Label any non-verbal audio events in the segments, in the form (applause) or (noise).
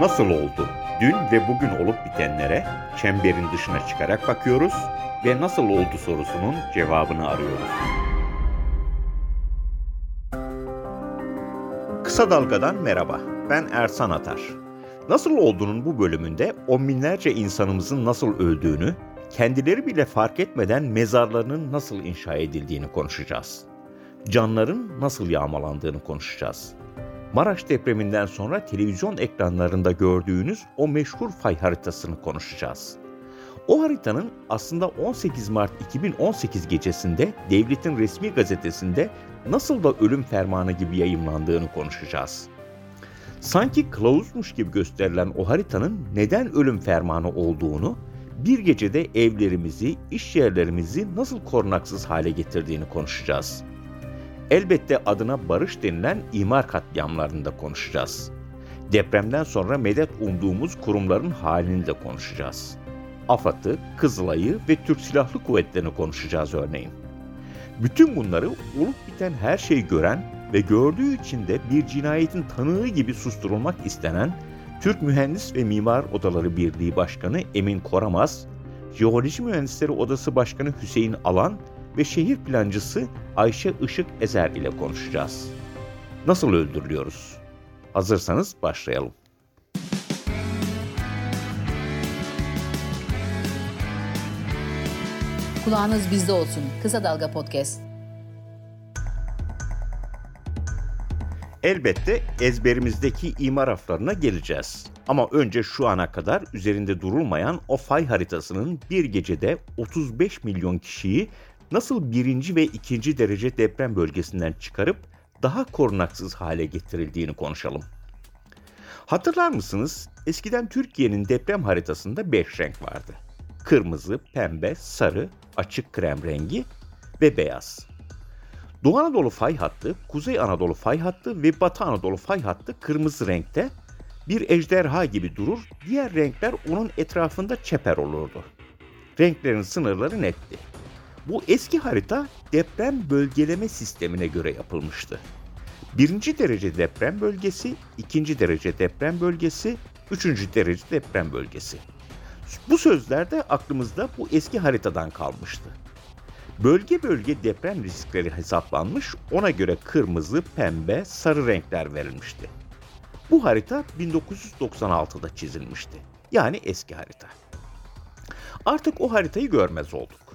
Nasıl oldu? Dün ve bugün olup bitenlere çemberin dışına çıkarak bakıyoruz ve nasıl oldu sorusunun cevabını arıyoruz. Kısa Dalga'dan merhaba. Ben Ersan Atar. Nasıl olduğunun bu bölümünde on binlerce insanımızın nasıl öldüğünü, kendileri bile fark etmeden mezarlarının nasıl inşa edildiğini konuşacağız. Canların nasıl yağmalandığını konuşacağız. Maraş depreminden sonra televizyon ekranlarında gördüğünüz o meşhur fay haritasını konuşacağız. O haritanın aslında 18 Mart 2018 gecesinde devletin resmi gazetesinde nasıl da ölüm fermanı gibi yayımlandığını konuşacağız. Sanki kılavuzmuş gibi gösterilen o haritanın neden ölüm fermanı olduğunu, bir gecede evlerimizi, iş yerlerimizi nasıl korunaksız hale getirdiğini konuşacağız. Elbette adına barış denilen imar katliamlarında konuşacağız. Depremden sonra medet umduğumuz kurumların halini de konuşacağız. AFAD'ı, Kızılay'ı ve Türk Silahlı Kuvvetleri'ni konuşacağız örneğin. Bütün bunları olup biten her şeyi gören ve gördüğü için de bir cinayetin tanığı gibi susturulmak istenen Türk Mühendis ve Mimar Odaları Birliği Başkanı Emin Koramaz, Jeoloji Mühendisleri Odası Başkanı Hüseyin Alan ve şehir plancısı Ayşe Işık Ezer ile konuşacağız. Nasıl öldürülüyoruz? Hazırsanız başlayalım. Kulağınız bizde olsun. Kısa Dalga Podcast. Elbette ezberimizdeki imar raflarına geleceğiz. Ama önce şu ana kadar üzerinde durulmayan o fay haritasının bir gecede 35 milyon kişiyi nasıl birinci ve ikinci derece deprem bölgesinden çıkarıp daha korunaksız hale getirildiğini konuşalım. Hatırlar mısınız? Eskiden Türkiye'nin deprem haritasında 5 renk vardı. Kırmızı, pembe, sarı, açık krem rengi ve beyaz. Doğu Anadolu fay hattı, Kuzey Anadolu fay hattı ve Batı Anadolu fay hattı kırmızı renkte bir ejderha gibi durur, diğer renkler onun etrafında çeper olurdu. Renklerin sınırları netti. Bu eski harita deprem bölgeleme sistemine göre yapılmıştı. Birinci derece deprem bölgesi, ikinci derece deprem bölgesi, üçüncü derece deprem bölgesi. Bu sözler de aklımızda bu eski haritadan kalmıştı. Bölge bölge deprem riskleri hesaplanmış, ona göre kırmızı, pembe, sarı renkler verilmişti. Bu harita 1996'da çizilmişti. Yani eski harita. Artık o haritayı görmez olduk.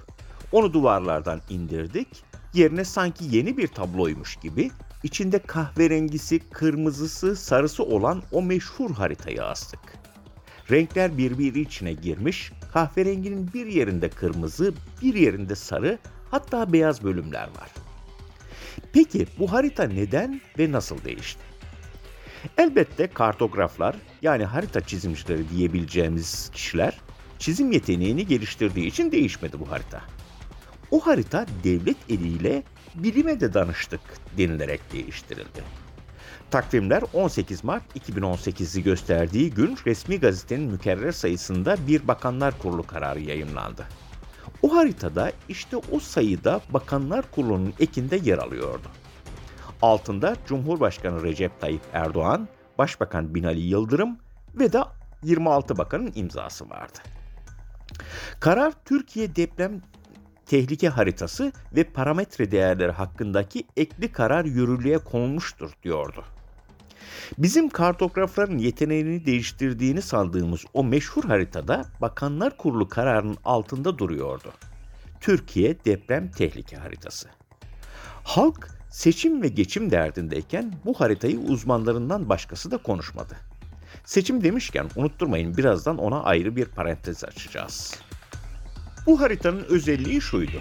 Onu duvarlardan indirdik. Yerine sanki yeni bir tabloymuş gibi içinde kahverengisi, kırmızısı, sarısı olan o meşhur haritayı astık. Renkler birbiri içine girmiş, kahverenginin bir yerinde kırmızı, bir yerinde sarı, hatta beyaz bölümler var. Peki bu harita neden ve nasıl değişti? Elbette kartograflar yani harita çizimcileri diyebileceğimiz kişiler çizim yeteneğini geliştirdiği için değişmedi bu harita. O harita devlet eliyle bilime de danıştık denilerek değiştirildi. Takvimler 18 Mart 2018'i gösterdiği gün resmi gazetenin mükerrer sayısında bir Bakanlar Kurulu kararı yayınlandı. O haritada işte o sayıda Bakanlar Kurulu'nun ekinde yer alıyordu. Altında Cumhurbaşkanı Recep Tayyip Erdoğan, Başbakan Binali Yıldırım ve de 26 bakanın imzası vardı. Karar Türkiye deprem tehlike haritası ve parametre değerleri hakkındaki ekli karar yürürlüğe konulmuştur diyordu. Bizim kartografların yeteneğini değiştirdiğini sandığımız o meşhur haritada Bakanlar Kurulu kararının altında duruyordu. Türkiye deprem tehlike haritası. Halk seçim ve geçim derdindeyken bu haritayı uzmanlarından başkası da konuşmadı. Seçim demişken unutturmayın birazdan ona ayrı bir parantez açacağız. Bu haritanın özelliği şuydu.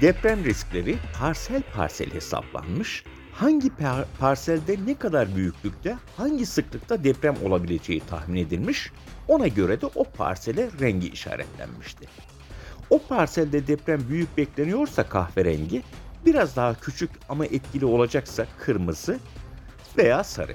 Deprem riskleri parsel parsel hesaplanmış, hangi par parselde ne kadar büyüklükte, hangi sıklıkta deprem olabileceği tahmin edilmiş, ona göre de o parsele rengi işaretlenmişti. O parselde deprem büyük bekleniyorsa kahverengi, biraz daha küçük ama etkili olacaksa kırmızı veya sarı.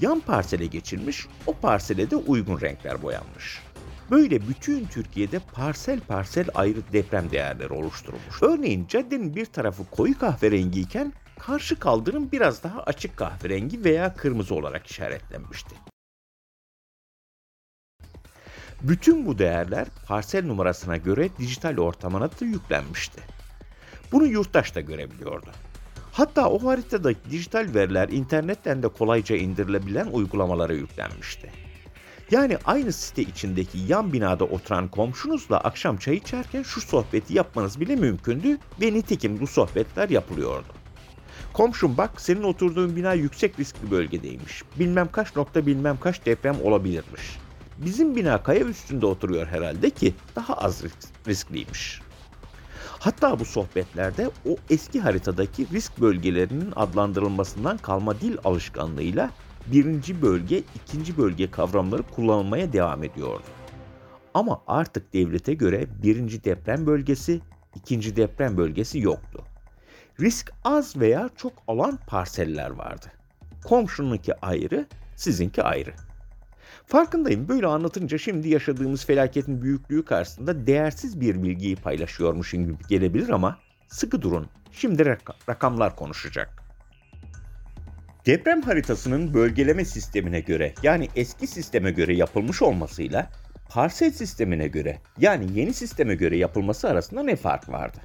Yan parsele geçilmiş, o parsele de uygun renkler boyanmış. Böyle bütün Türkiye'de parsel parsel ayrı deprem değerleri oluşturulmuş. Örneğin caddenin bir tarafı koyu kahverengiyken karşı kaldırım biraz daha açık kahverengi veya kırmızı olarak işaretlenmişti. Bütün bu değerler parsel numarasına göre dijital ortamına da yüklenmişti. Bunu yurttaş da görebiliyordu. Hatta o haritadaki dijital veriler internetten de kolayca indirilebilen uygulamalara yüklenmişti. Yani aynı site içindeki yan binada oturan komşunuzla akşam çay içerken şu sohbeti yapmanız bile mümkündü ve nitekim bu sohbetler yapılıyordu. Komşum bak senin oturduğun bina yüksek riskli bölgedeymiş. Bilmem kaç nokta bilmem kaç deprem olabilirmiş. Bizim bina kaya üstünde oturuyor herhalde ki daha az riskliymiş. Hatta bu sohbetlerde o eski haritadaki risk bölgelerinin adlandırılmasından kalma dil alışkanlığıyla birinci bölge, ikinci bölge kavramları kullanılmaya devam ediyordu. Ama artık devlete göre birinci deprem bölgesi, ikinci deprem bölgesi yoktu. Risk az veya çok alan parseller vardı. Komşununki ayrı, sizinki ayrı. Farkındayım böyle anlatınca şimdi yaşadığımız felaketin büyüklüğü karşısında değersiz bir bilgiyi paylaşıyormuşum gibi gelebilir ama sıkı durun. Şimdi rak- rakamlar konuşacak. Deprem haritasının bölgeleme sistemine göre yani eski sisteme göre yapılmış olmasıyla parsel sistemine göre yani yeni sisteme göre yapılması arasında ne fark vardı?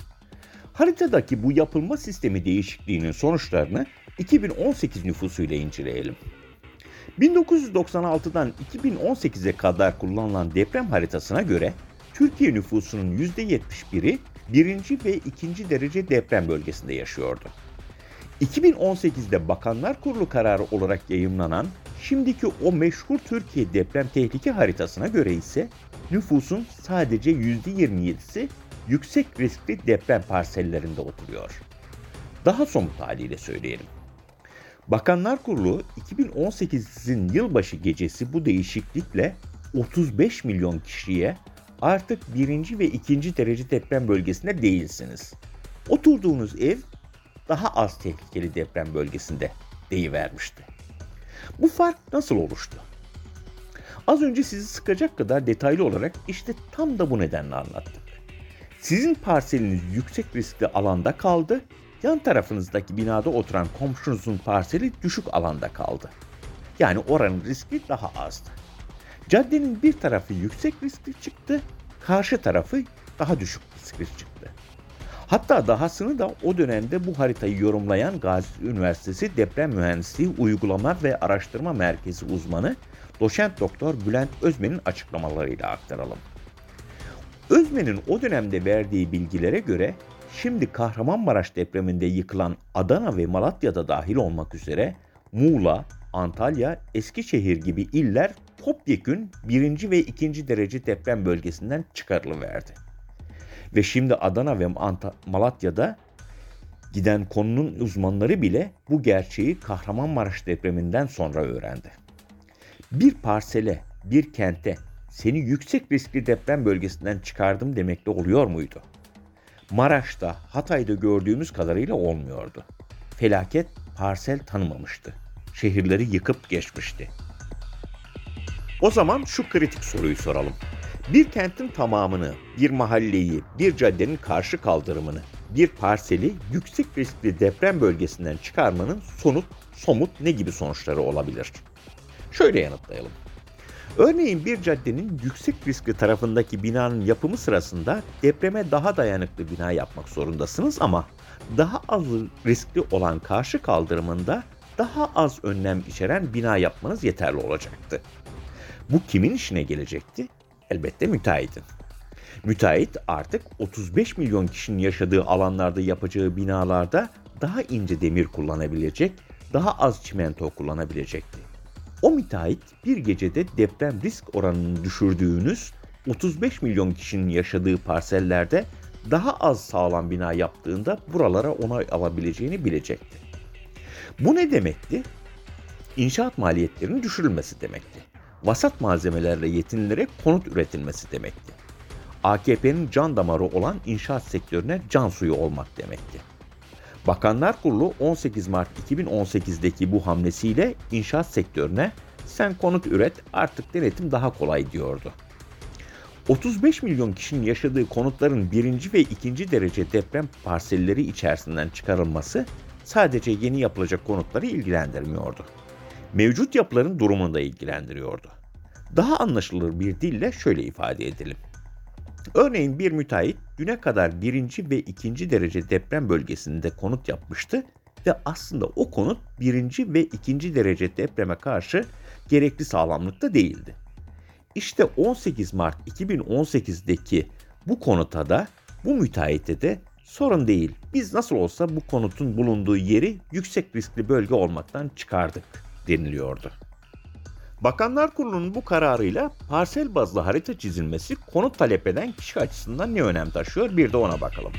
Haritadaki bu yapılma sistemi değişikliğinin sonuçlarını 2018 nüfusuyla inceleyelim. 1996'dan 2018'e kadar kullanılan deprem haritasına göre Türkiye nüfusunun %71'i birinci ve ikinci derece deprem bölgesinde yaşıyordu. 2018'de Bakanlar Kurulu kararı olarak yayımlanan şimdiki o meşhur Türkiye deprem tehlike haritasına göre ise nüfusun sadece %27'si yüksek riskli deprem parsellerinde oturuyor. Daha somut haliyle söyleyelim. Bakanlar Kurulu 2018'in yılbaşı gecesi bu değişiklikle 35 milyon kişiye artık birinci ve ikinci derece deprem bölgesinde değilsiniz. Oturduğunuz ev daha az tehlikeli deprem bölgesinde deyivermişti. Bu fark nasıl oluştu? Az önce sizi sıkacak kadar detaylı olarak işte tam da bu nedenle anlattım. Sizin parseliniz yüksek riskli alanda kaldı, yan tarafınızdaki binada oturan komşunuzun parseli düşük alanda kaldı. Yani oranın riski daha azdı. Caddenin bir tarafı yüksek riskli çıktı, karşı tarafı daha düşük riskli çıktı. Hatta dahasını da o dönemde bu haritayı yorumlayan Gazi Üniversitesi Deprem Mühendisliği Uygulama ve Araştırma Merkezi uzmanı doçent doktor Bülent Özmen'in açıklamalarıyla aktaralım. Özmen'in o dönemde verdiği bilgilere göre şimdi Kahramanmaraş depreminde yıkılan Adana ve Malatya'da dahil olmak üzere Muğla, Antalya, Eskişehir gibi iller topyekün birinci ve ikinci derece deprem bölgesinden çıkarılıverdi. Ve şimdi Adana ve Malatya'da giden konunun uzmanları bile bu gerçeği Kahramanmaraş depreminden sonra öğrendi. Bir parsele, bir kente seni yüksek riskli deprem bölgesinden çıkardım demekle oluyor muydu? Maraş'ta, Hatay'da gördüğümüz kadarıyla olmuyordu. Felaket parsel tanımamıştı. Şehirleri yıkıp geçmişti. O zaman şu kritik soruyu soralım. Bir kentin tamamını, bir mahalleyi, bir caddenin karşı kaldırımını, bir parseli yüksek riskli deprem bölgesinden çıkarmanın sonut, somut ne gibi sonuçları olabilir? Şöyle yanıtlayalım. Örneğin bir caddenin yüksek riskli tarafındaki binanın yapımı sırasında depreme daha dayanıklı bina yapmak zorundasınız ama daha az riskli olan karşı kaldırımında daha az önlem içeren bina yapmanız yeterli olacaktı. Bu kimin işine gelecekti? Elbette müteahhitin. Müteahhit artık 35 milyon kişinin yaşadığı alanlarda yapacağı binalarda daha ince demir kullanabilecek, daha az çimento kullanabilecekti. O müteahhit bir gecede deprem risk oranını düşürdüğünüz 35 milyon kişinin yaşadığı parsellerde daha az sağlam bina yaptığında buralara onay alabileceğini bilecekti. Bu ne demekti? İnşaat maliyetlerinin düşürülmesi demekti. Vasat malzemelerle yetinilerek konut üretilmesi demekti. AKP'nin can damarı olan inşaat sektörüne can suyu olmak demekti. Bakanlar Kurulu 18 Mart 2018'deki bu hamlesiyle inşaat sektörüne sen konut üret artık denetim daha kolay diyordu. 35 milyon kişinin yaşadığı konutların birinci ve ikinci derece deprem parselleri içerisinden çıkarılması sadece yeni yapılacak konutları ilgilendirmiyordu. Mevcut yapıların durumunu da ilgilendiriyordu. Daha anlaşılır bir dille şöyle ifade edelim. Örneğin bir müteahhit güne kadar birinci ve ikinci derece deprem bölgesinde konut yapmıştı ve aslında o konut birinci ve ikinci derece depreme karşı gerekli sağlamlıkta değildi. İşte 18 Mart 2018'deki bu konuta da bu müteahhite de sorun değil. Biz nasıl olsa bu konutun bulunduğu yeri yüksek riskli bölge olmaktan çıkardık deniliyordu. Bakanlar Kurulu'nun bu kararıyla parsel bazlı harita çizilmesi konut talep eden kişi açısından ne önem taşıyor bir de ona bakalım.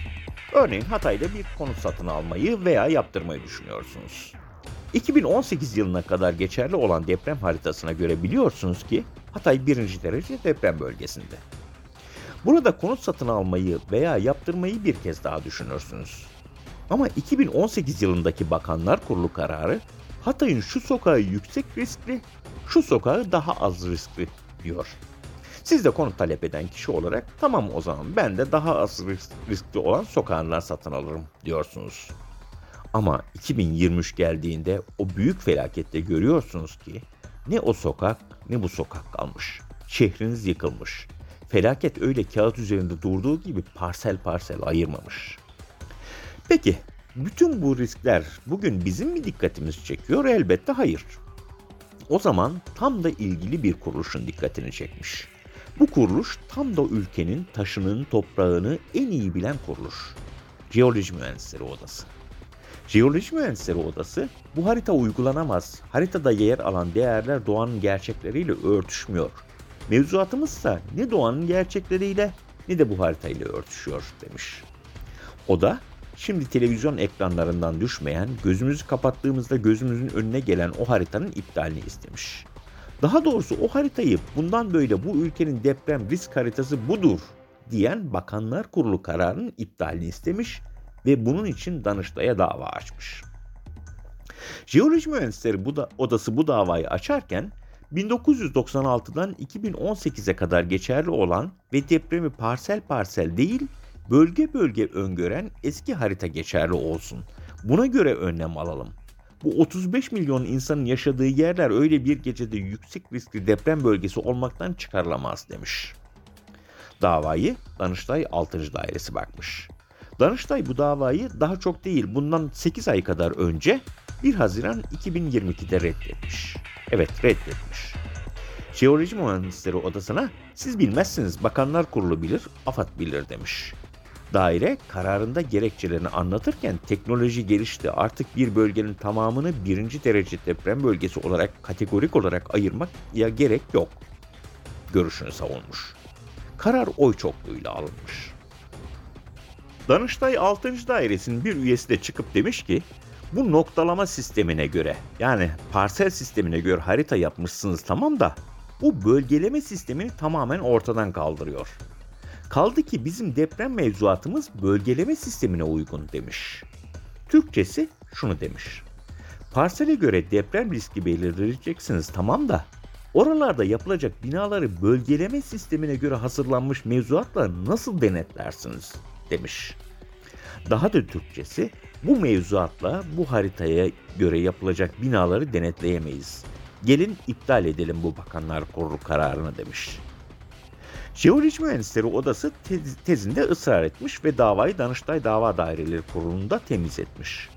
Örneğin Hatay'da bir konut satın almayı veya yaptırmayı düşünüyorsunuz. 2018 yılına kadar geçerli olan deprem haritasına göre biliyorsunuz ki Hatay birinci derece deprem bölgesinde. Burada konut satın almayı veya yaptırmayı bir kez daha düşünürsünüz. Ama 2018 yılındaki Bakanlar Kurulu kararı Hatay'ın şu sokağı yüksek riskli, şu sokağı daha az riskli diyor. Siz de konut talep eden kişi olarak tamam o zaman ben de daha az riskli olan sokağından satın alırım diyorsunuz. Ama 2023 geldiğinde o büyük felakette görüyorsunuz ki ne o sokak ne bu sokak kalmış. Şehriniz yıkılmış. Felaket öyle kağıt üzerinde durduğu gibi parsel parsel ayırmamış. Peki bütün bu riskler bugün bizim mi dikkatimizi çekiyor? Elbette hayır. O zaman tam da ilgili bir kuruluşun dikkatini çekmiş. Bu kuruluş tam da ülkenin taşının toprağını en iyi bilen kuruluş. Jeoloji Mühendisleri Odası. Jeoloji Mühendisleri Odası bu harita uygulanamaz. Haritada yer alan değerler doğanın gerçekleriyle örtüşmüyor. Mevzuatımızsa ne doğanın gerçekleriyle ne de bu haritayla örtüşüyor demiş. O da şimdi televizyon ekranlarından düşmeyen, gözümüzü kapattığımızda gözümüzün önüne gelen o haritanın iptalini istemiş. Daha doğrusu o haritayı bundan böyle bu ülkenin deprem risk haritası budur diyen Bakanlar Kurulu kararının iptalini istemiş ve bunun için Danıştay'a dava açmış. Jeoloji Mühendisleri bu da, Odası bu davayı açarken 1996'dan 2018'e kadar geçerli olan ve depremi parsel parsel değil, bölge bölge öngören eski harita geçerli olsun. Buna göre önlem alalım. Bu 35 milyon insanın yaşadığı yerler öyle bir gecede yüksek riskli deprem bölgesi olmaktan çıkarılamaz demiş. Davayı Danıştay 6. Dairesi bakmış. Danıştay bu davayı daha çok değil bundan 8 ay kadar önce 1 Haziran 2022'de reddetmiş. Evet reddetmiş. Jeoloji Mühendisleri Odası'na siz bilmezsiniz Bakanlar Kurulu bilir, AFAD bilir demiş. Daire kararında gerekçelerini anlatırken teknoloji gelişti artık bir bölgenin tamamını birinci derece deprem bölgesi olarak kategorik olarak ayırmak ya gerek yok görüşünü savunmuş. Karar oy çokluğuyla alınmış. Danıştay 6. Dairesi'nin bir üyesi de çıkıp demiş ki bu noktalama sistemine göre yani parsel sistemine göre harita yapmışsınız tamam da bu bölgeleme sistemini tamamen ortadan kaldırıyor. Kaldı ki bizim deprem mevzuatımız bölgeleme sistemine uygun demiş. Türkçesi şunu demiş. Parsele göre deprem riski belirleyeceksiniz tamam da oralarda yapılacak binaları bölgeleme sistemine göre hazırlanmış mevzuatla nasıl denetlersiniz demiş. Daha da Türkçesi bu mevzuatla bu haritaya göre yapılacak binaları denetleyemeyiz. Gelin iptal edelim bu bakanlar kurulu kararını demiş. Jeoloji Mühendisleri Odası tez, tezinde ısrar etmiş ve davayı Danıştay Dava Daireleri Kurulu'nda temiz etmiş.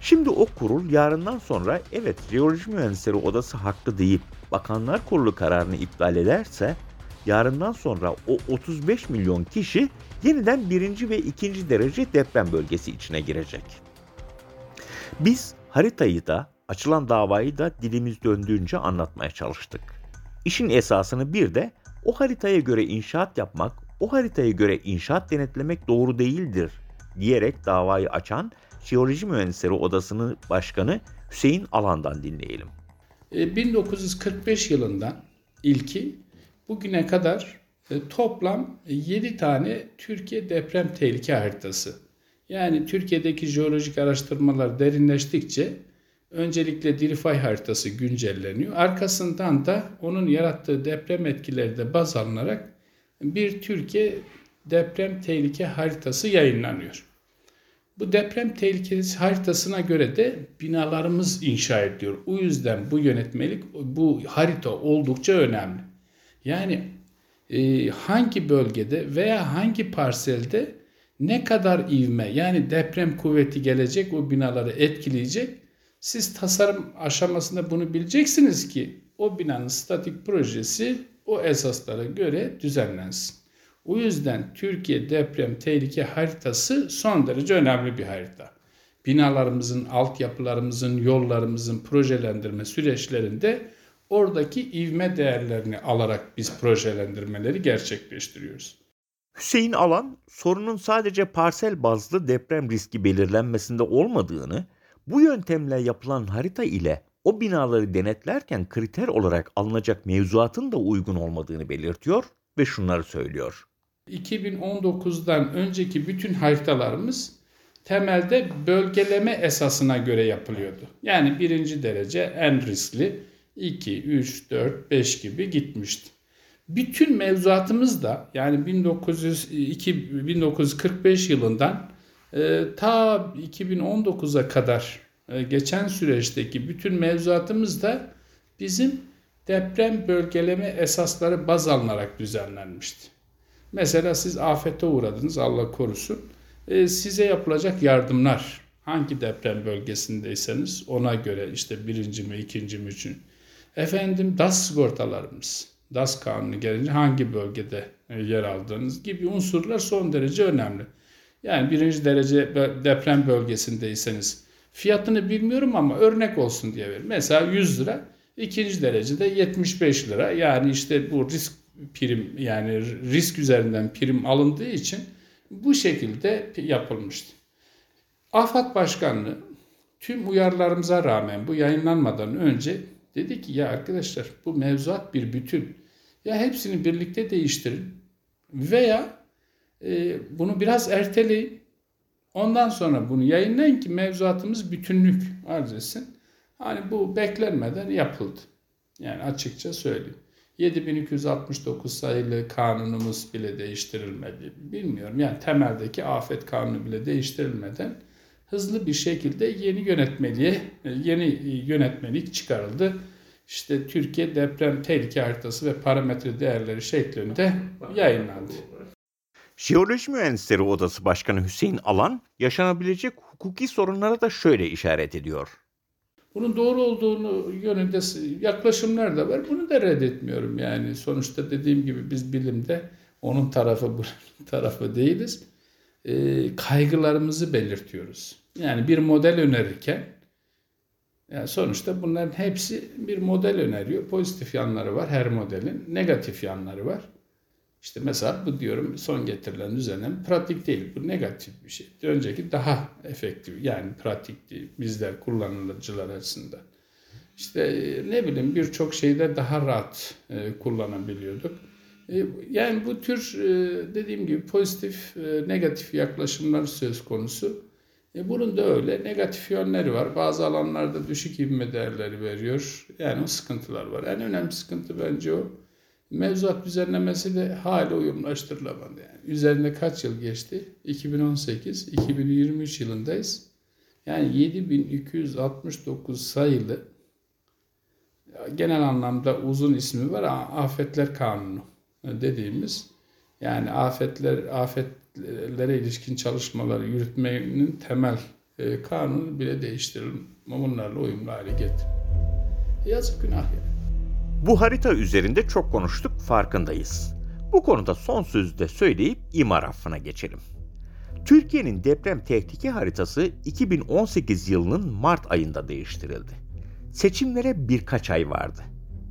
Şimdi o kurul yarından sonra evet Jeoloji Mühendisleri Odası haklı deyip Bakanlar Kurulu kararını iptal ederse yarından sonra o 35 milyon kişi yeniden birinci ve ikinci derece deprem bölgesi içine girecek. Biz haritayı da açılan davayı da dilimiz döndüğünce anlatmaya çalıştık. İşin esasını bir de o haritaya göre inşaat yapmak, o haritaya göre inşaat denetlemek doğru değildir diyerek davayı açan Jeoloji Mühendisleri Odası'nın başkanı Hüseyin Alan'dan dinleyelim. 1945 e, yılından ilki bugüne kadar e, toplam 7 tane Türkiye deprem tehlike haritası. Yani Türkiye'deki jeolojik araştırmalar derinleştikçe öncelikle Dirifay haritası güncelleniyor. Arkasından da onun yarattığı deprem etkileri de baz alınarak bir Türkiye deprem tehlike haritası yayınlanıyor. Bu deprem tehlikesi haritasına göre de binalarımız inşa ediliyor. O yüzden bu yönetmelik, bu harita oldukça önemli. Yani e, hangi bölgede veya hangi parselde ne kadar ivme yani deprem kuvveti gelecek o binaları etkileyecek. Siz tasarım aşamasında bunu bileceksiniz ki o binanın statik projesi o esaslara göre düzenlensin. O yüzden Türkiye deprem tehlike haritası son derece önemli bir harita. Binalarımızın, altyapılarımızın, yollarımızın projelendirme süreçlerinde oradaki ivme değerlerini alarak biz projelendirmeleri gerçekleştiriyoruz. Hüseyin Alan sorunun sadece parsel bazlı deprem riski belirlenmesinde olmadığını, bu yöntemle yapılan harita ile o binaları denetlerken kriter olarak alınacak mevzuatın da uygun olmadığını belirtiyor ve şunları söylüyor. 2019'dan önceki bütün haritalarımız temelde bölgeleme esasına göre yapılıyordu. Yani birinci derece en riskli 2, 3, 4, 5 gibi gitmişti. Bütün mevzuatımız da yani 1902, 1945 yılından e, ta 2019'a kadar e, geçen süreçteki bütün mevzuatımız da bizim deprem bölgeleme esasları baz alınarak düzenlenmişti. Mesela siz afete uğradınız Allah korusun. E, size yapılacak yardımlar hangi deprem bölgesindeyseniz ona göre işte birinci mi ikinci mi üçün. Efendim DAS sigortalarımız. DAS kanunu gelince hangi bölgede e, yer aldığınız gibi unsurlar son derece önemli. Yani birinci derece deprem bölgesindeyseniz fiyatını bilmiyorum ama örnek olsun diye verin. Mesela 100 lira ikinci derecede 75 lira yani işte bu risk prim yani risk üzerinden prim alındığı için bu şekilde yapılmıştı. AFAD Başkanlığı tüm uyarılarımıza rağmen bu yayınlanmadan önce dedi ki ya arkadaşlar bu mevzuat bir bütün. Ya hepsini birlikte değiştirin veya e, bunu biraz erteleyin. Ondan sonra bunu yayınlayın ki mevzuatımız bütünlük arz etsin. Hani bu beklenmeden yapıldı. Yani açıkça söyleyeyim. 7269 sayılı kanunumuz bile değiştirilmedi. Bilmiyorum yani temeldeki afet kanunu bile değiştirilmeden hızlı bir şekilde yeni yönetmeliğe yeni yönetmelik çıkarıldı. İşte Türkiye deprem tehlike haritası ve parametre değerleri şeklinde yayınlandı. Jeoloji Mühendisleri Odası Başkanı Hüseyin Alan yaşanabilecek hukuki sorunlara da şöyle işaret ediyor. Bunun doğru olduğunu yönünde yaklaşımlar da var. Bunu da reddetmiyorum yani. Sonuçta dediğim gibi biz bilimde onun tarafı bu (laughs) tarafı değiliz. E, kaygılarımızı belirtiyoruz. Yani bir model önerirken yani sonuçta bunların hepsi bir model öneriyor. Pozitif yanları var her modelin, negatif yanları var. İşte mesela bu diyorum son getirilen düzenlem pratik değil. Bu negatif bir şey. Önceki daha efektif yani pratikti bizler kullanıcılar açısından. İşte e, ne bileyim birçok şeyde daha rahat e, kullanabiliyorduk. E, yani bu tür e, dediğim gibi pozitif e, negatif yaklaşımlar söz konusu. E, bunun da öyle negatif yönleri var. Bazı alanlarda düşük ivme değerleri veriyor. Yani o sıkıntılar var. En önemli sıkıntı bence o Mevzuat düzenlemesi de hala uyumlaştırılamadı. Yani üzerinde kaç yıl geçti? 2018, 2023 yılındayız. Yani 7269 sayılı genel anlamda uzun ismi var ama afetler kanunu dediğimiz yani afetler afetlere ilişkin çalışmaları yürütmenin temel e, kanunu bile değiştirilme bunlarla uyumlu hale getir. Yazık günah yani. Bu harita üzerinde çok konuştuk farkındayız. Bu konuda son sözü de söyleyip imar affına geçelim. Türkiye'nin deprem tehlike haritası 2018 yılının Mart ayında değiştirildi. Seçimlere birkaç ay vardı.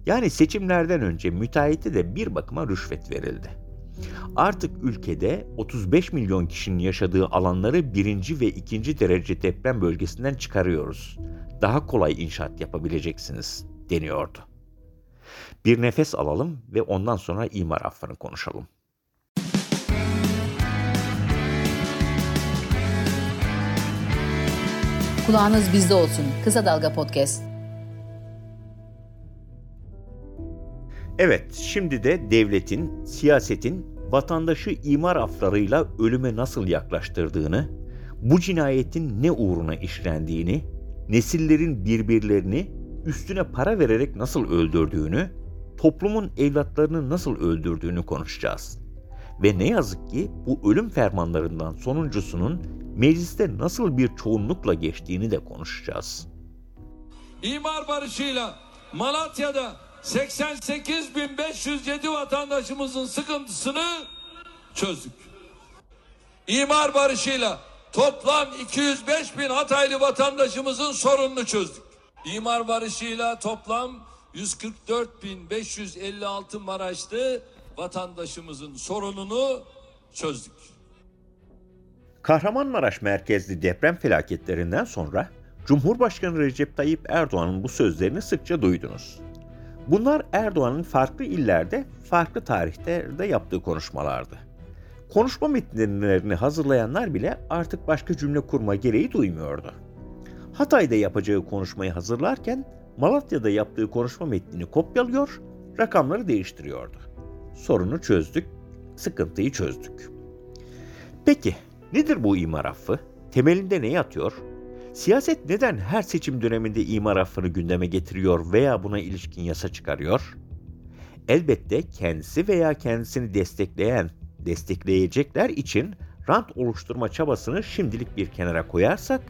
Yani seçimlerden önce müteahhite de bir bakıma rüşvet verildi. Artık ülkede 35 milyon kişinin yaşadığı alanları birinci ve ikinci derece deprem bölgesinden çıkarıyoruz. Daha kolay inşaat yapabileceksiniz deniyordu. Bir nefes alalım ve ondan sonra imar affını konuşalım. Kulağınız bizde olsun. Kısa Dalga Podcast. Evet, şimdi de devletin, siyasetin vatandaşı imar aflarıyla ölüme nasıl yaklaştırdığını, bu cinayetin ne uğruna işlendiğini, nesillerin birbirlerini üstüne para vererek nasıl öldürdüğünü toplumun evlatlarını nasıl öldürdüğünü konuşacağız. Ve ne yazık ki bu ölüm fermanlarından sonuncusunun mecliste nasıl bir çoğunlukla geçtiğini de konuşacağız. İmar barışıyla Malatya'da 88.507 vatandaşımızın sıkıntısını çözdük. İmar barışıyla toplam 205 bin Hataylı vatandaşımızın sorununu çözdük. İmar barışıyla toplam 144.556 Maraşlı vatandaşımızın sorununu çözdük. Kahramanmaraş merkezli deprem felaketlerinden sonra Cumhurbaşkanı Recep Tayyip Erdoğan'ın bu sözlerini sıkça duydunuz. Bunlar Erdoğan'ın farklı illerde, farklı tarihlerde yaptığı konuşmalardı. Konuşma metinlerini hazırlayanlar bile artık başka cümle kurma gereği duymuyordu. Hatay'da yapacağı konuşmayı hazırlarken Malatya'da yaptığı konuşma metnini kopyalıyor, rakamları değiştiriyordu. Sorunu çözdük, sıkıntıyı çözdük. Peki nedir bu imar affı? Temelinde ne yatıyor? Siyaset neden her seçim döneminde imar affını gündeme getiriyor veya buna ilişkin yasa çıkarıyor? Elbette kendisi veya kendisini destekleyen, destekleyecekler için rant oluşturma çabasını şimdilik bir kenara koyarsak,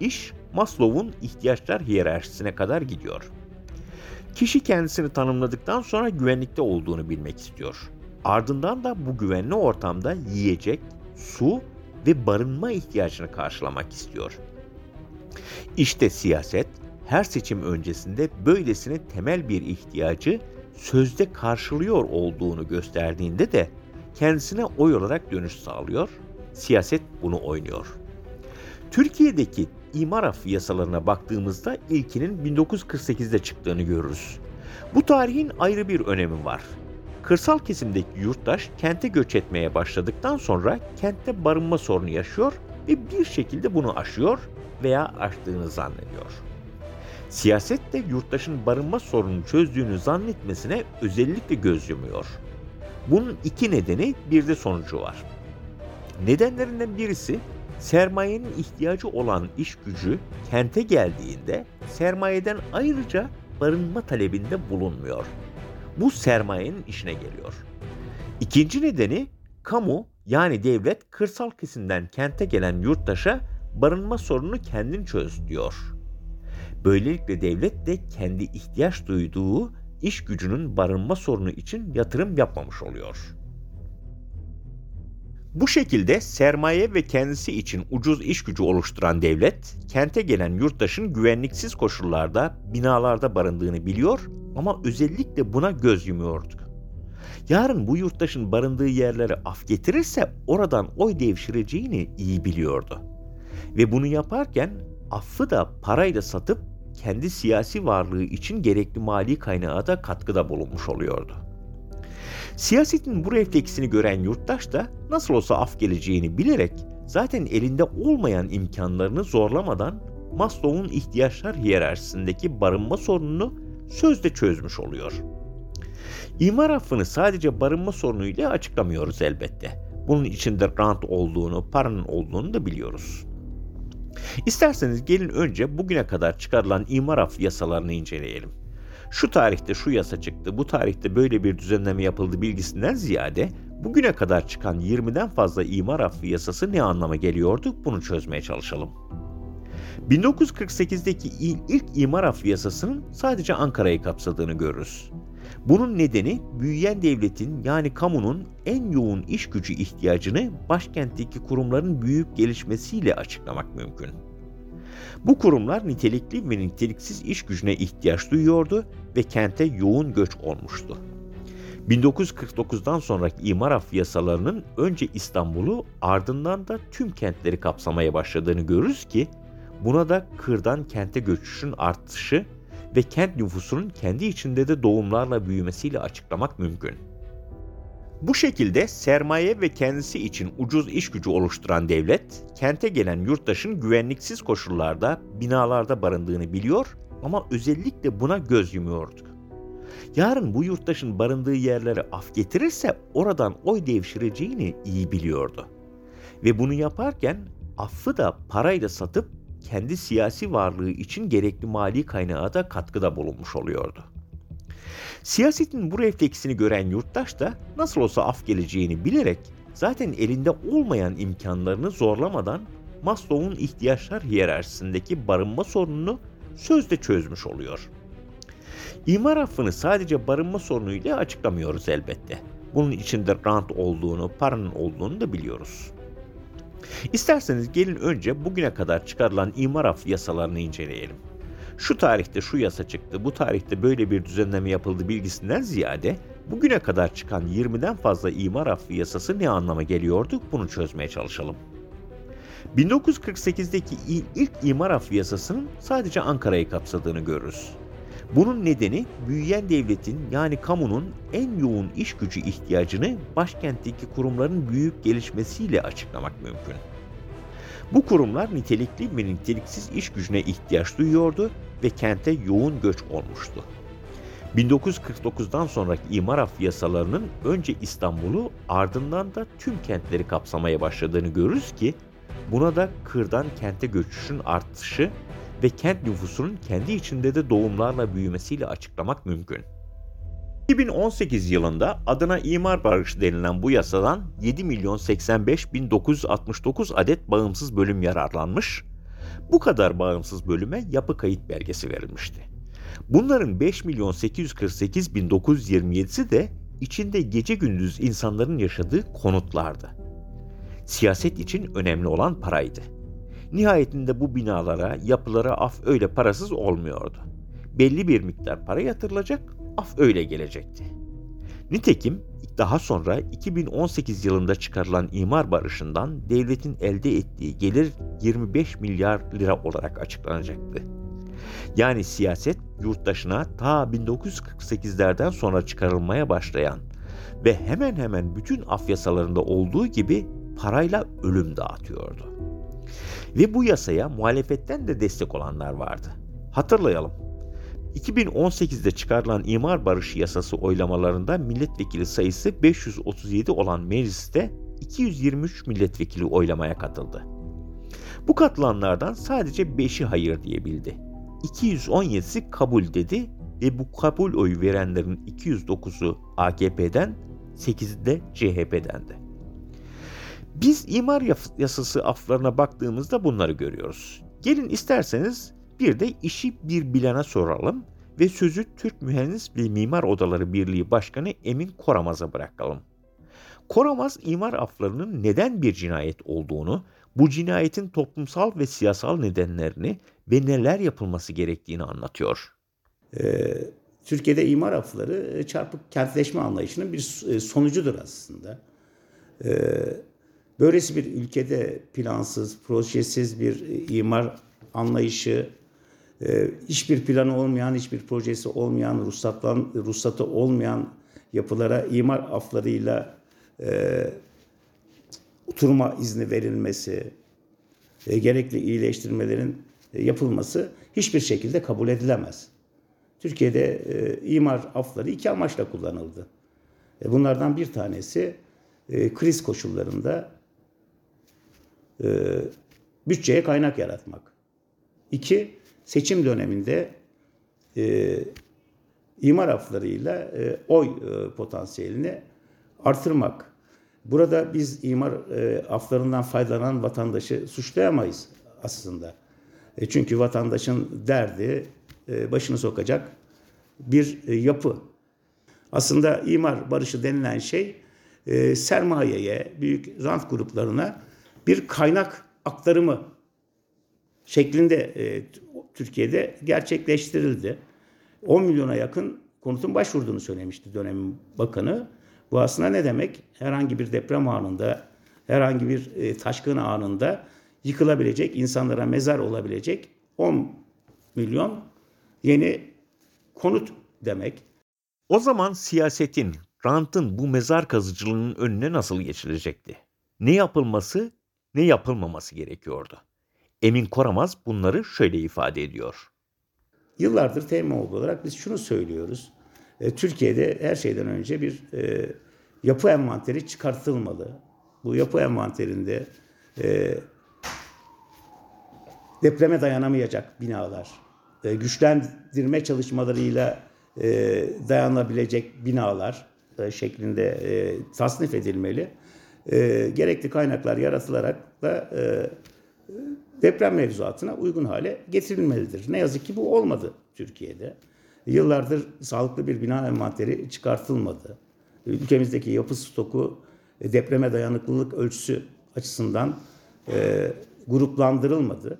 iş Maslow'un ihtiyaçlar hiyerarşisine kadar gidiyor. Kişi kendisini tanımladıktan sonra güvenlikte olduğunu bilmek istiyor. Ardından da bu güvenli ortamda yiyecek, su ve barınma ihtiyacını karşılamak istiyor. İşte siyaset her seçim öncesinde böylesine temel bir ihtiyacı sözde karşılıyor olduğunu gösterdiğinde de kendisine oy olarak dönüş sağlıyor. Siyaset bunu oynuyor. Türkiye'deki imar affı yasalarına baktığımızda ilkinin 1948'de çıktığını görürüz. Bu tarihin ayrı bir önemi var. Kırsal kesimdeki yurttaş kente göç etmeye başladıktan sonra kentte barınma sorunu yaşıyor ve bir şekilde bunu aşıyor veya aştığını zannediyor. Siyaset de yurttaşın barınma sorununu çözdüğünü zannetmesine özellikle göz yumuyor. Bunun iki nedeni bir de sonucu var. Nedenlerinden birisi sermayenin ihtiyacı olan iş gücü kente geldiğinde sermayeden ayrıca barınma talebinde bulunmuyor. Bu sermayenin işine geliyor. İkinci nedeni kamu yani devlet kırsal kesimden kente gelen yurttaşa barınma sorununu kendin çöz diyor. Böylelikle devlet de kendi ihtiyaç duyduğu iş gücünün barınma sorunu için yatırım yapmamış oluyor. Bu şekilde sermaye ve kendisi için ucuz iş gücü oluşturan devlet, kente gelen yurttaşın güvenliksiz koşullarda, binalarda barındığını biliyor ama özellikle buna göz yumuyordu. Yarın bu yurttaşın barındığı yerlere af getirirse oradan oy devşireceğini iyi biliyordu. Ve bunu yaparken affı da parayla satıp kendi siyasi varlığı için gerekli mali kaynağa da katkıda bulunmuş oluyordu. Siyasetin bu refleksini gören yurttaş da nasıl olsa af geleceğini bilerek zaten elinde olmayan imkanlarını zorlamadan Maslow'un ihtiyaçlar hiyerarşisindeki barınma sorununu sözde çözmüş oluyor. İmar affını sadece barınma sorunuyla açıklamıyoruz elbette. Bunun içinde rant olduğunu, paranın olduğunu da biliyoruz. İsterseniz gelin önce bugüne kadar çıkarılan imar affı yasalarını inceleyelim. Şu tarihte şu yasa çıktı, bu tarihte böyle bir düzenleme yapıldı bilgisinden ziyade bugüne kadar çıkan 20'den fazla imar affı yasası ne anlama geliyordu bunu çözmeye çalışalım. 1948'deki ilk imar affı yasasının sadece Ankara'yı kapsadığını görürüz. Bunun nedeni büyüyen devletin yani kamunun en yoğun iş gücü ihtiyacını başkentteki kurumların büyük gelişmesiyle açıklamak mümkün. Bu kurumlar nitelikli ve niteliksiz iş gücüne ihtiyaç duyuyordu ve kente yoğun göç olmuştu. 1949'dan sonraki imar affı yasalarının önce İstanbul'u ardından da tüm kentleri kapsamaya başladığını görürüz ki buna da kırdan kente göçüşün artışı ve kent nüfusunun kendi içinde de doğumlarla büyümesiyle açıklamak mümkün. Bu şekilde sermaye ve kendisi için ucuz iş gücü oluşturan devlet, kente gelen yurttaşın güvenliksiz koşullarda, binalarda barındığını biliyor ama özellikle buna göz yumuyordu. Yarın bu yurttaşın barındığı yerlere af getirirse oradan oy devşireceğini iyi biliyordu. Ve bunu yaparken affı da parayla satıp kendi siyasi varlığı için gerekli mali kaynağa da katkıda bulunmuş oluyordu. Siyasetin bu refleksini gören yurttaş da nasıl olsa af geleceğini bilerek zaten elinde olmayan imkanlarını zorlamadan Maslow'un ihtiyaçlar hiyerarşisindeki barınma sorununu sözde çözmüş oluyor. İmar affını sadece barınma sorunuyla açıklamıyoruz elbette. Bunun içinde rant olduğunu, paranın olduğunu da biliyoruz. İsterseniz gelin önce bugüne kadar çıkarılan imar affı yasalarını inceleyelim. Şu tarihte şu yasa çıktı, bu tarihte böyle bir düzenleme yapıldı bilgisinden ziyade bugüne kadar çıkan 20'den fazla imar affı yasası ne anlama geliyordu bunu çözmeye çalışalım. 1948'deki ilk imar affı yasasının sadece Ankara'yı kapsadığını görürüz. Bunun nedeni büyüyen devletin yani kamunun en yoğun iş gücü ihtiyacını başkentteki kurumların büyük gelişmesiyle açıklamak mümkün. Bu kurumlar nitelikli ve niteliksiz iş gücüne ihtiyaç duyuyordu ve kente yoğun göç olmuştu. 1949'dan sonraki imar affı yasalarının önce İstanbul'u ardından da tüm kentleri kapsamaya başladığını görürüz ki buna da kırdan kente göçüşün artışı ve kent nüfusunun kendi içinde de doğumlarla büyümesiyle açıklamak mümkün. 2018 yılında adına imar barışı denilen bu yasadan 7 milyon 85 bin 969 adet bağımsız bölüm yararlanmış, bu kadar bağımsız bölüme yapı kayıt belgesi verilmişti. Bunların 5 milyon 848 bin 927'si de içinde gece gündüz insanların yaşadığı konutlardı. Siyaset için önemli olan paraydı. Nihayetinde bu binalara, yapılara af öyle parasız olmuyordu. Belli bir miktar para yatırılacak, af öyle gelecekti. Nitekim daha sonra 2018 yılında çıkarılan imar barışından devletin elde ettiği gelir 25 milyar lira olarak açıklanacaktı. Yani siyaset yurttaşına ta 1948'lerden sonra çıkarılmaya başlayan ve hemen hemen bütün af yasalarında olduğu gibi parayla ölüm dağıtıyordu. Ve bu yasaya muhalefetten de destek olanlar vardı. Hatırlayalım. 2018'de çıkarılan imar barışı yasası oylamalarında milletvekili sayısı 537 olan mecliste 223 milletvekili oylamaya katıldı. Bu katılanlardan sadece 5'i hayır diyebildi. 217'si kabul dedi ve bu kabul oyu verenlerin 209'u AKP'den, 8'i de CHP'dendi. Biz imar yasası aflarına baktığımızda bunları görüyoruz. Gelin isterseniz bir de işi bir bilana soralım ve sözü Türk Mühendis ve Mimar Odaları Birliği Başkanı Emin Koramaz'a bırakalım. Koramaz imar aflarının neden bir cinayet olduğunu, bu cinayetin toplumsal ve siyasal nedenlerini ve neler yapılması gerektiğini anlatıyor. Ee, Türkiye'de imar afları e, çarpık kentleşme anlayışının bir e, sonucudur aslında. Ee, böylesi bir ülkede plansız, projesiz bir e, imar anlayışı, hiçbir planı olmayan, hiçbir projesi olmayan, ruhsatlan, ruhsatı olmayan yapılara imar aflarıyla e, oturma izni verilmesi, e, gerekli iyileştirmelerin e, yapılması hiçbir şekilde kabul edilemez. Türkiye'de e, imar afları iki amaçla kullanıldı. E, bunlardan bir tanesi e, kriz koşullarında e, bütçeye kaynak yaratmak. İki, seçim döneminde e, imar aflarıyla e, oy e, potansiyelini artırmak. Burada biz imar e, aflarından faydalanan vatandaşı suçlayamayız aslında. E, çünkü vatandaşın derdi e, başını sokacak bir e, yapı. Aslında imar barışı denilen şey e, sermayeye, büyük rant gruplarına bir kaynak aktarımı şeklinde e, Türkiye'de gerçekleştirildi. 10 milyona yakın konutun başvurduğunu söylemişti dönemin bakanı. Bu aslında ne demek? Herhangi bir deprem anında, herhangi bir e, taşkın anında yıkılabilecek, insanlara mezar olabilecek 10 milyon yeni konut demek. O zaman siyasetin, rantın bu mezar kazıcılığının önüne nasıl geçilecekti? Ne yapılması, ne yapılmaması gerekiyordu? Emin Koramaz bunları şöyle ifade ediyor. Yıllardır TMOB olarak biz şunu söylüyoruz. E, Türkiye'de her şeyden önce bir e, yapı envanteri çıkartılmalı. Bu yapı envanterinde e, depreme dayanamayacak binalar, e, güçlendirme çalışmalarıyla e, dayanabilecek binalar e, şeklinde e, tasnif edilmeli. E, gerekli kaynaklar yaratılarak da e, deprem mevzuatına uygun hale getirilmelidir. Ne yazık ki bu olmadı Türkiye'de. Yıllardır sağlıklı bir bina envanteri çıkartılmadı. Ülkemizdeki yapı stoku e, depreme dayanıklılık ölçüsü açısından e, gruplandırılmadı.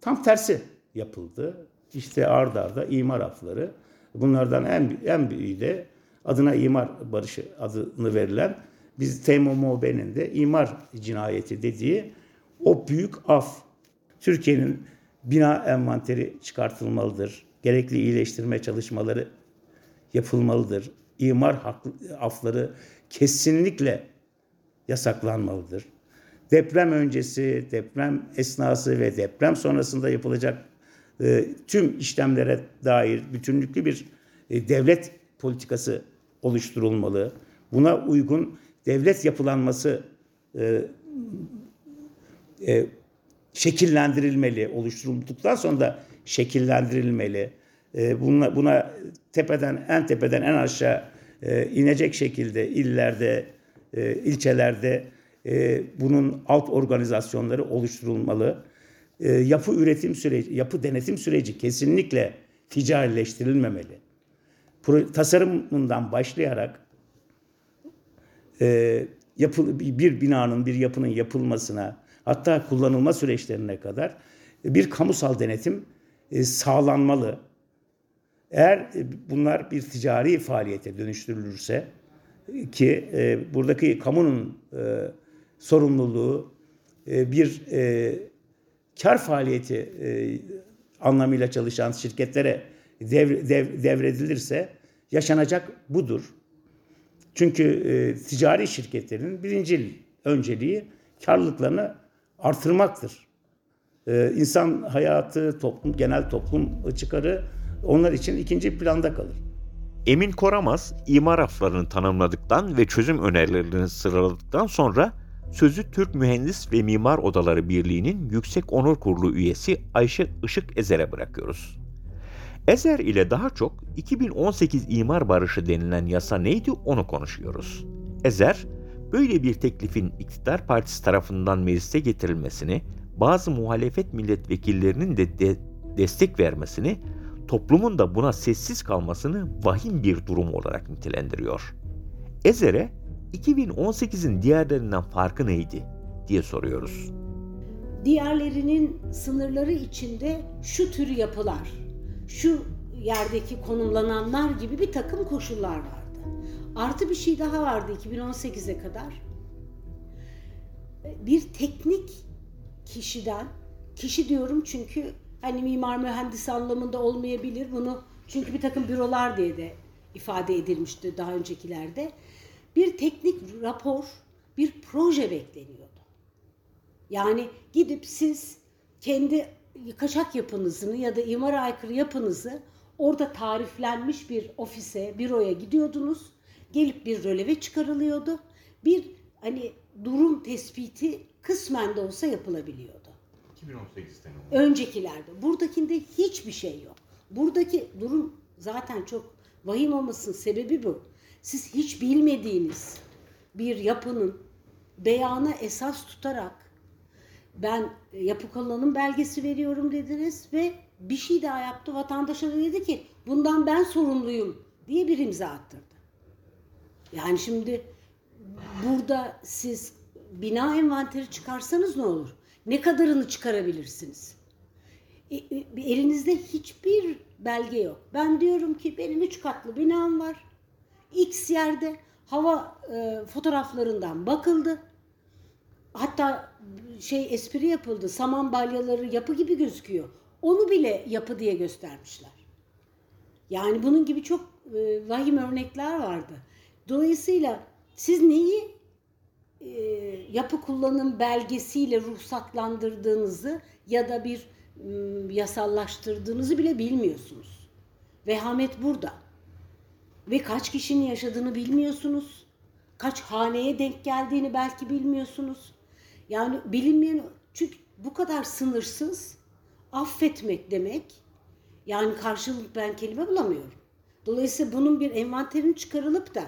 Tam tersi yapıldı. İşte ard arda imar afları. Bunlardan en, en büyüğü de adına imar barışı adını verilen biz TMOB'nin de imar cinayeti dediği o büyük af. Türkiye'nin bina envanteri çıkartılmalıdır. Gerekli iyileştirme çalışmaları yapılmalıdır. İmar afları kesinlikle yasaklanmalıdır. Deprem öncesi, deprem esnası ve deprem sonrasında yapılacak e, tüm işlemlere dair bütünlüklü bir e, devlet politikası oluşturulmalı. Buna uygun devlet yapılanması e, e, şekillendirilmeli, oluşturulduktan sonra da şekillendirilmeli. E, buna, buna tepeden, en tepeden en aşağı e, inecek şekilde illerde, e, ilçelerde e, bunun alt organizasyonları oluşturulmalı. Yapı üretim süreci, yapı denetim süreci kesinlikle ticarileştirilmemeli. Tasarımından başlayarak yapı, bir binanın, bir yapının yapılmasına, hatta kullanılma süreçlerine kadar bir kamusal denetim e, sağlanmalı. Eğer e, bunlar bir ticari faaliyete dönüştürülürse ki e, buradaki kamunun sorumluluğu bir kar faaliyeti anlamıyla çalışan şirketlere dev, dev, devredilirse yaşanacak budur. Çünkü e, ticari şirketlerin birinci önceliği karlılıklarını artırmaktır. E, insan hayatı, toplum, genel toplum çıkarı onlar için ikinci planda kalır. Emin Koramaz, imar raflarını tanımladıktan ve çözüm önerilerini sıraladıktan sonra sözü Türk Mühendis ve Mimar Odaları Birliği'nin Yüksek Onur Kurulu üyesi Ayşe Işık Ezer'e bırakıyoruz. Ezer ile daha çok 2018 imar barışı denilen yasa neydi onu konuşuyoruz. Ezer, böyle bir teklifin iktidar partisi tarafından meclise getirilmesini, bazı muhalefet milletvekillerinin de, de destek vermesini, toplumun da buna sessiz kalmasını vahim bir durum olarak nitelendiriyor. Ezer'e 2018'in diğerlerinden farkı neydi diye soruyoruz. Diğerlerinin sınırları içinde şu tür yapılar, şu yerdeki konumlananlar gibi bir takım koşullar vardı. Artı bir şey daha vardı 2018'e kadar. Bir teknik kişiden, kişi diyorum çünkü hani mimar mühendis anlamında olmayabilir bunu çünkü bir takım bürolar diye de ifade edilmişti daha öncekilerde. Bir teknik rapor, bir proje bekleniyordu. Yani gidip siz kendi kaçak yapınızını ya da imara aykırı yapınızı orada tariflenmiş bir ofise, büroya gidiyordunuz. Gelip bir röleve çıkarılıyordu. Bir hani durum tespiti kısmen de olsa yapılabiliyordu. 2018'ten Öncekilerde. Buradakinde hiçbir şey yok. Buradaki durum zaten çok vahim olmasının sebebi bu. Siz hiç bilmediğiniz bir yapının beyana esas tutarak ben yapı kullanım belgesi veriyorum dediniz ve bir şey daha yaptı. Vatandaşa da dedi ki bundan ben sorumluyum diye bir imza attırdı. Yani şimdi burada siz bina envanteri çıkarsanız ne olur? Ne kadarını çıkarabilirsiniz? E, e, elinizde hiçbir belge yok. Ben diyorum ki benim üç katlı binam var. X yerde hava e, fotoğraflarından bakıldı. Hatta şey espri yapıldı. Saman balyaları yapı gibi gözüküyor. Onu bile yapı diye göstermişler. Yani bunun gibi çok e, vahim örnekler vardı. Dolayısıyla siz neyi e, yapı kullanım belgesiyle ruhsatlandırdığınızı ya da bir e, yasallaştırdığınızı bile bilmiyorsunuz. Vehamet burada. Ve kaç kişinin yaşadığını bilmiyorsunuz. Kaç haneye denk geldiğini belki bilmiyorsunuz. Yani bilinmeyen çünkü bu kadar sınırsız affetmek demek yani karşılık ben kelime bulamıyorum. Dolayısıyla bunun bir envanterini çıkarılıp da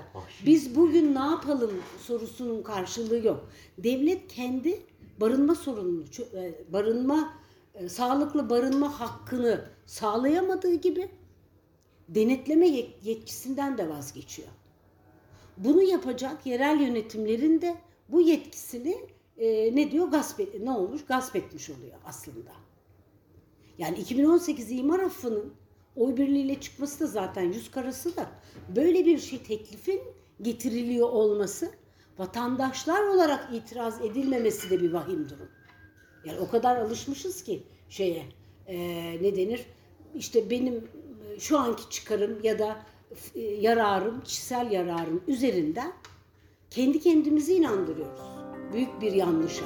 biz bugün ne yapalım sorusunun karşılığı yok. Devlet kendi barınma sorununu, e, barınma e, sağlıklı barınma hakkını sağlayamadığı gibi denetleme yet- yetkisinden de vazgeçiyor. Bunu yapacak yerel yönetimlerin de bu yetkisini e, ne diyor gasp et- ne olmuş gasp etmiş oluyor aslında. Yani 2018 imar affının oy birliğiyle çıkması da zaten yüz karası da böyle bir şey teklifin getiriliyor olması vatandaşlar olarak itiraz edilmemesi de bir vahim durum. Yani o kadar alışmışız ki şeye e, ne denir işte benim e, şu anki çıkarım ya da e, yararım, kişisel yararım üzerinden kendi kendimizi inandırıyoruz. Büyük bir yanlışa.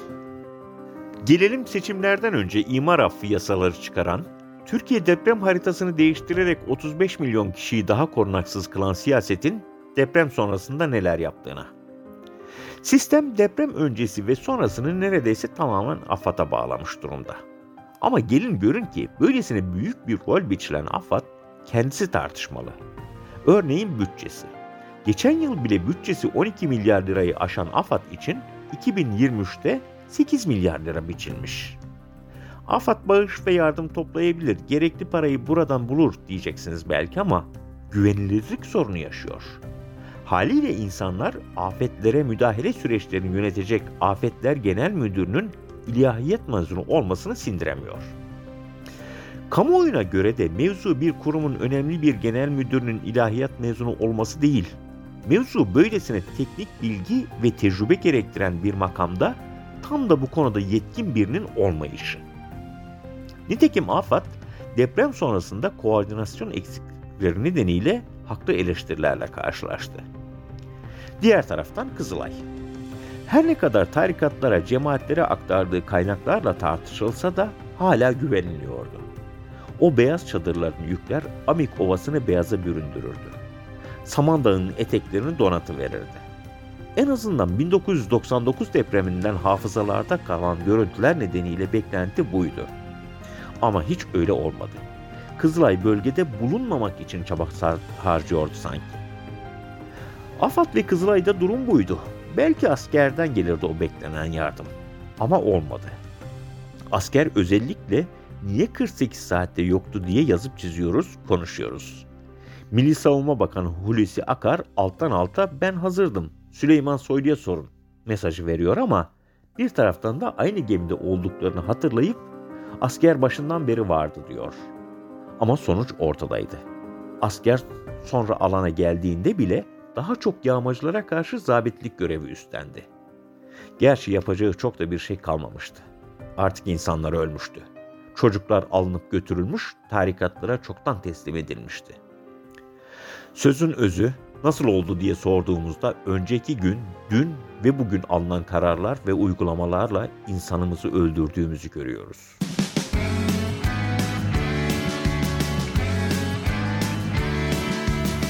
Gelelim seçimlerden önce imar affı yasaları çıkaran, Türkiye deprem haritasını değiştirerek 35 milyon kişiyi daha korunaksız kılan siyasetin deprem sonrasında neler yaptığına. Sistem deprem öncesi ve sonrasını neredeyse tamamen AFAD'a bağlamış durumda. Ama gelin görün ki böylesine büyük bir rol biçilen AFAD kendisi tartışmalı. Örneğin bütçesi. Geçen yıl bile bütçesi 12 milyar lirayı aşan AFAD için 2023'te 8 milyar lira biçilmiş. AFAD bağış ve yardım toplayabilir, gerekli parayı buradan bulur diyeceksiniz belki ama güvenilirlik sorunu yaşıyor. Haliyle insanlar afetlere müdahale süreçlerini yönetecek Afetler Genel Müdürü'nün ilahiyat mezunu olmasını sindiremiyor. Kamuoyuna göre de mevzu bir kurumun önemli bir genel müdürünün ilahiyat mezunu olması değil. Mevzu böylesine teknik bilgi ve tecrübe gerektiren bir makamda tam da bu konuda yetkin birinin olmayışı. Nitekim AFAD deprem sonrasında koordinasyon eksiklikleri nedeniyle haklı eleştirilerle karşılaştı. Diğer taraftan Kızılay. Her ne kadar tarikatlara, cemaatlere aktardığı kaynaklarla tartışılsa da hala güveniliyordu. O beyaz çadırların yükler Amik Ovası'nı beyaza büründürürdü. Samandağ'ın eteklerini donatıverirdi. En azından 1999 depreminden hafızalarda kalan görüntüler nedeniyle beklenti buydu. Ama hiç öyle olmadı. Kızılay bölgede bulunmamak için çaba harcıyordu sanki. AFAD ve Kızılay'da durum buydu. Belki askerden gelirdi o beklenen yardım. Ama olmadı. Asker özellikle niye 48 saatte yoktu diye yazıp çiziyoruz, konuşuyoruz. Milli Savunma Bakanı Hulusi Akar alttan alta ben hazırdım, Süleyman Soylu'ya sorun mesajı veriyor ama bir taraftan da aynı gemide olduklarını hatırlayıp asker başından beri vardı diyor. Ama sonuç ortadaydı. Asker sonra alana geldiğinde bile daha çok yağmacılara karşı zabitlik görevi üstlendi. Gerçi yapacağı çok da bir şey kalmamıştı. Artık insanlar ölmüştü. Çocuklar alınıp götürülmüş, tarikatlara çoktan teslim edilmişti. Sözün özü nasıl oldu diye sorduğumuzda önceki gün, dün ve bugün alınan kararlar ve uygulamalarla insanımızı öldürdüğümüzü görüyoruz.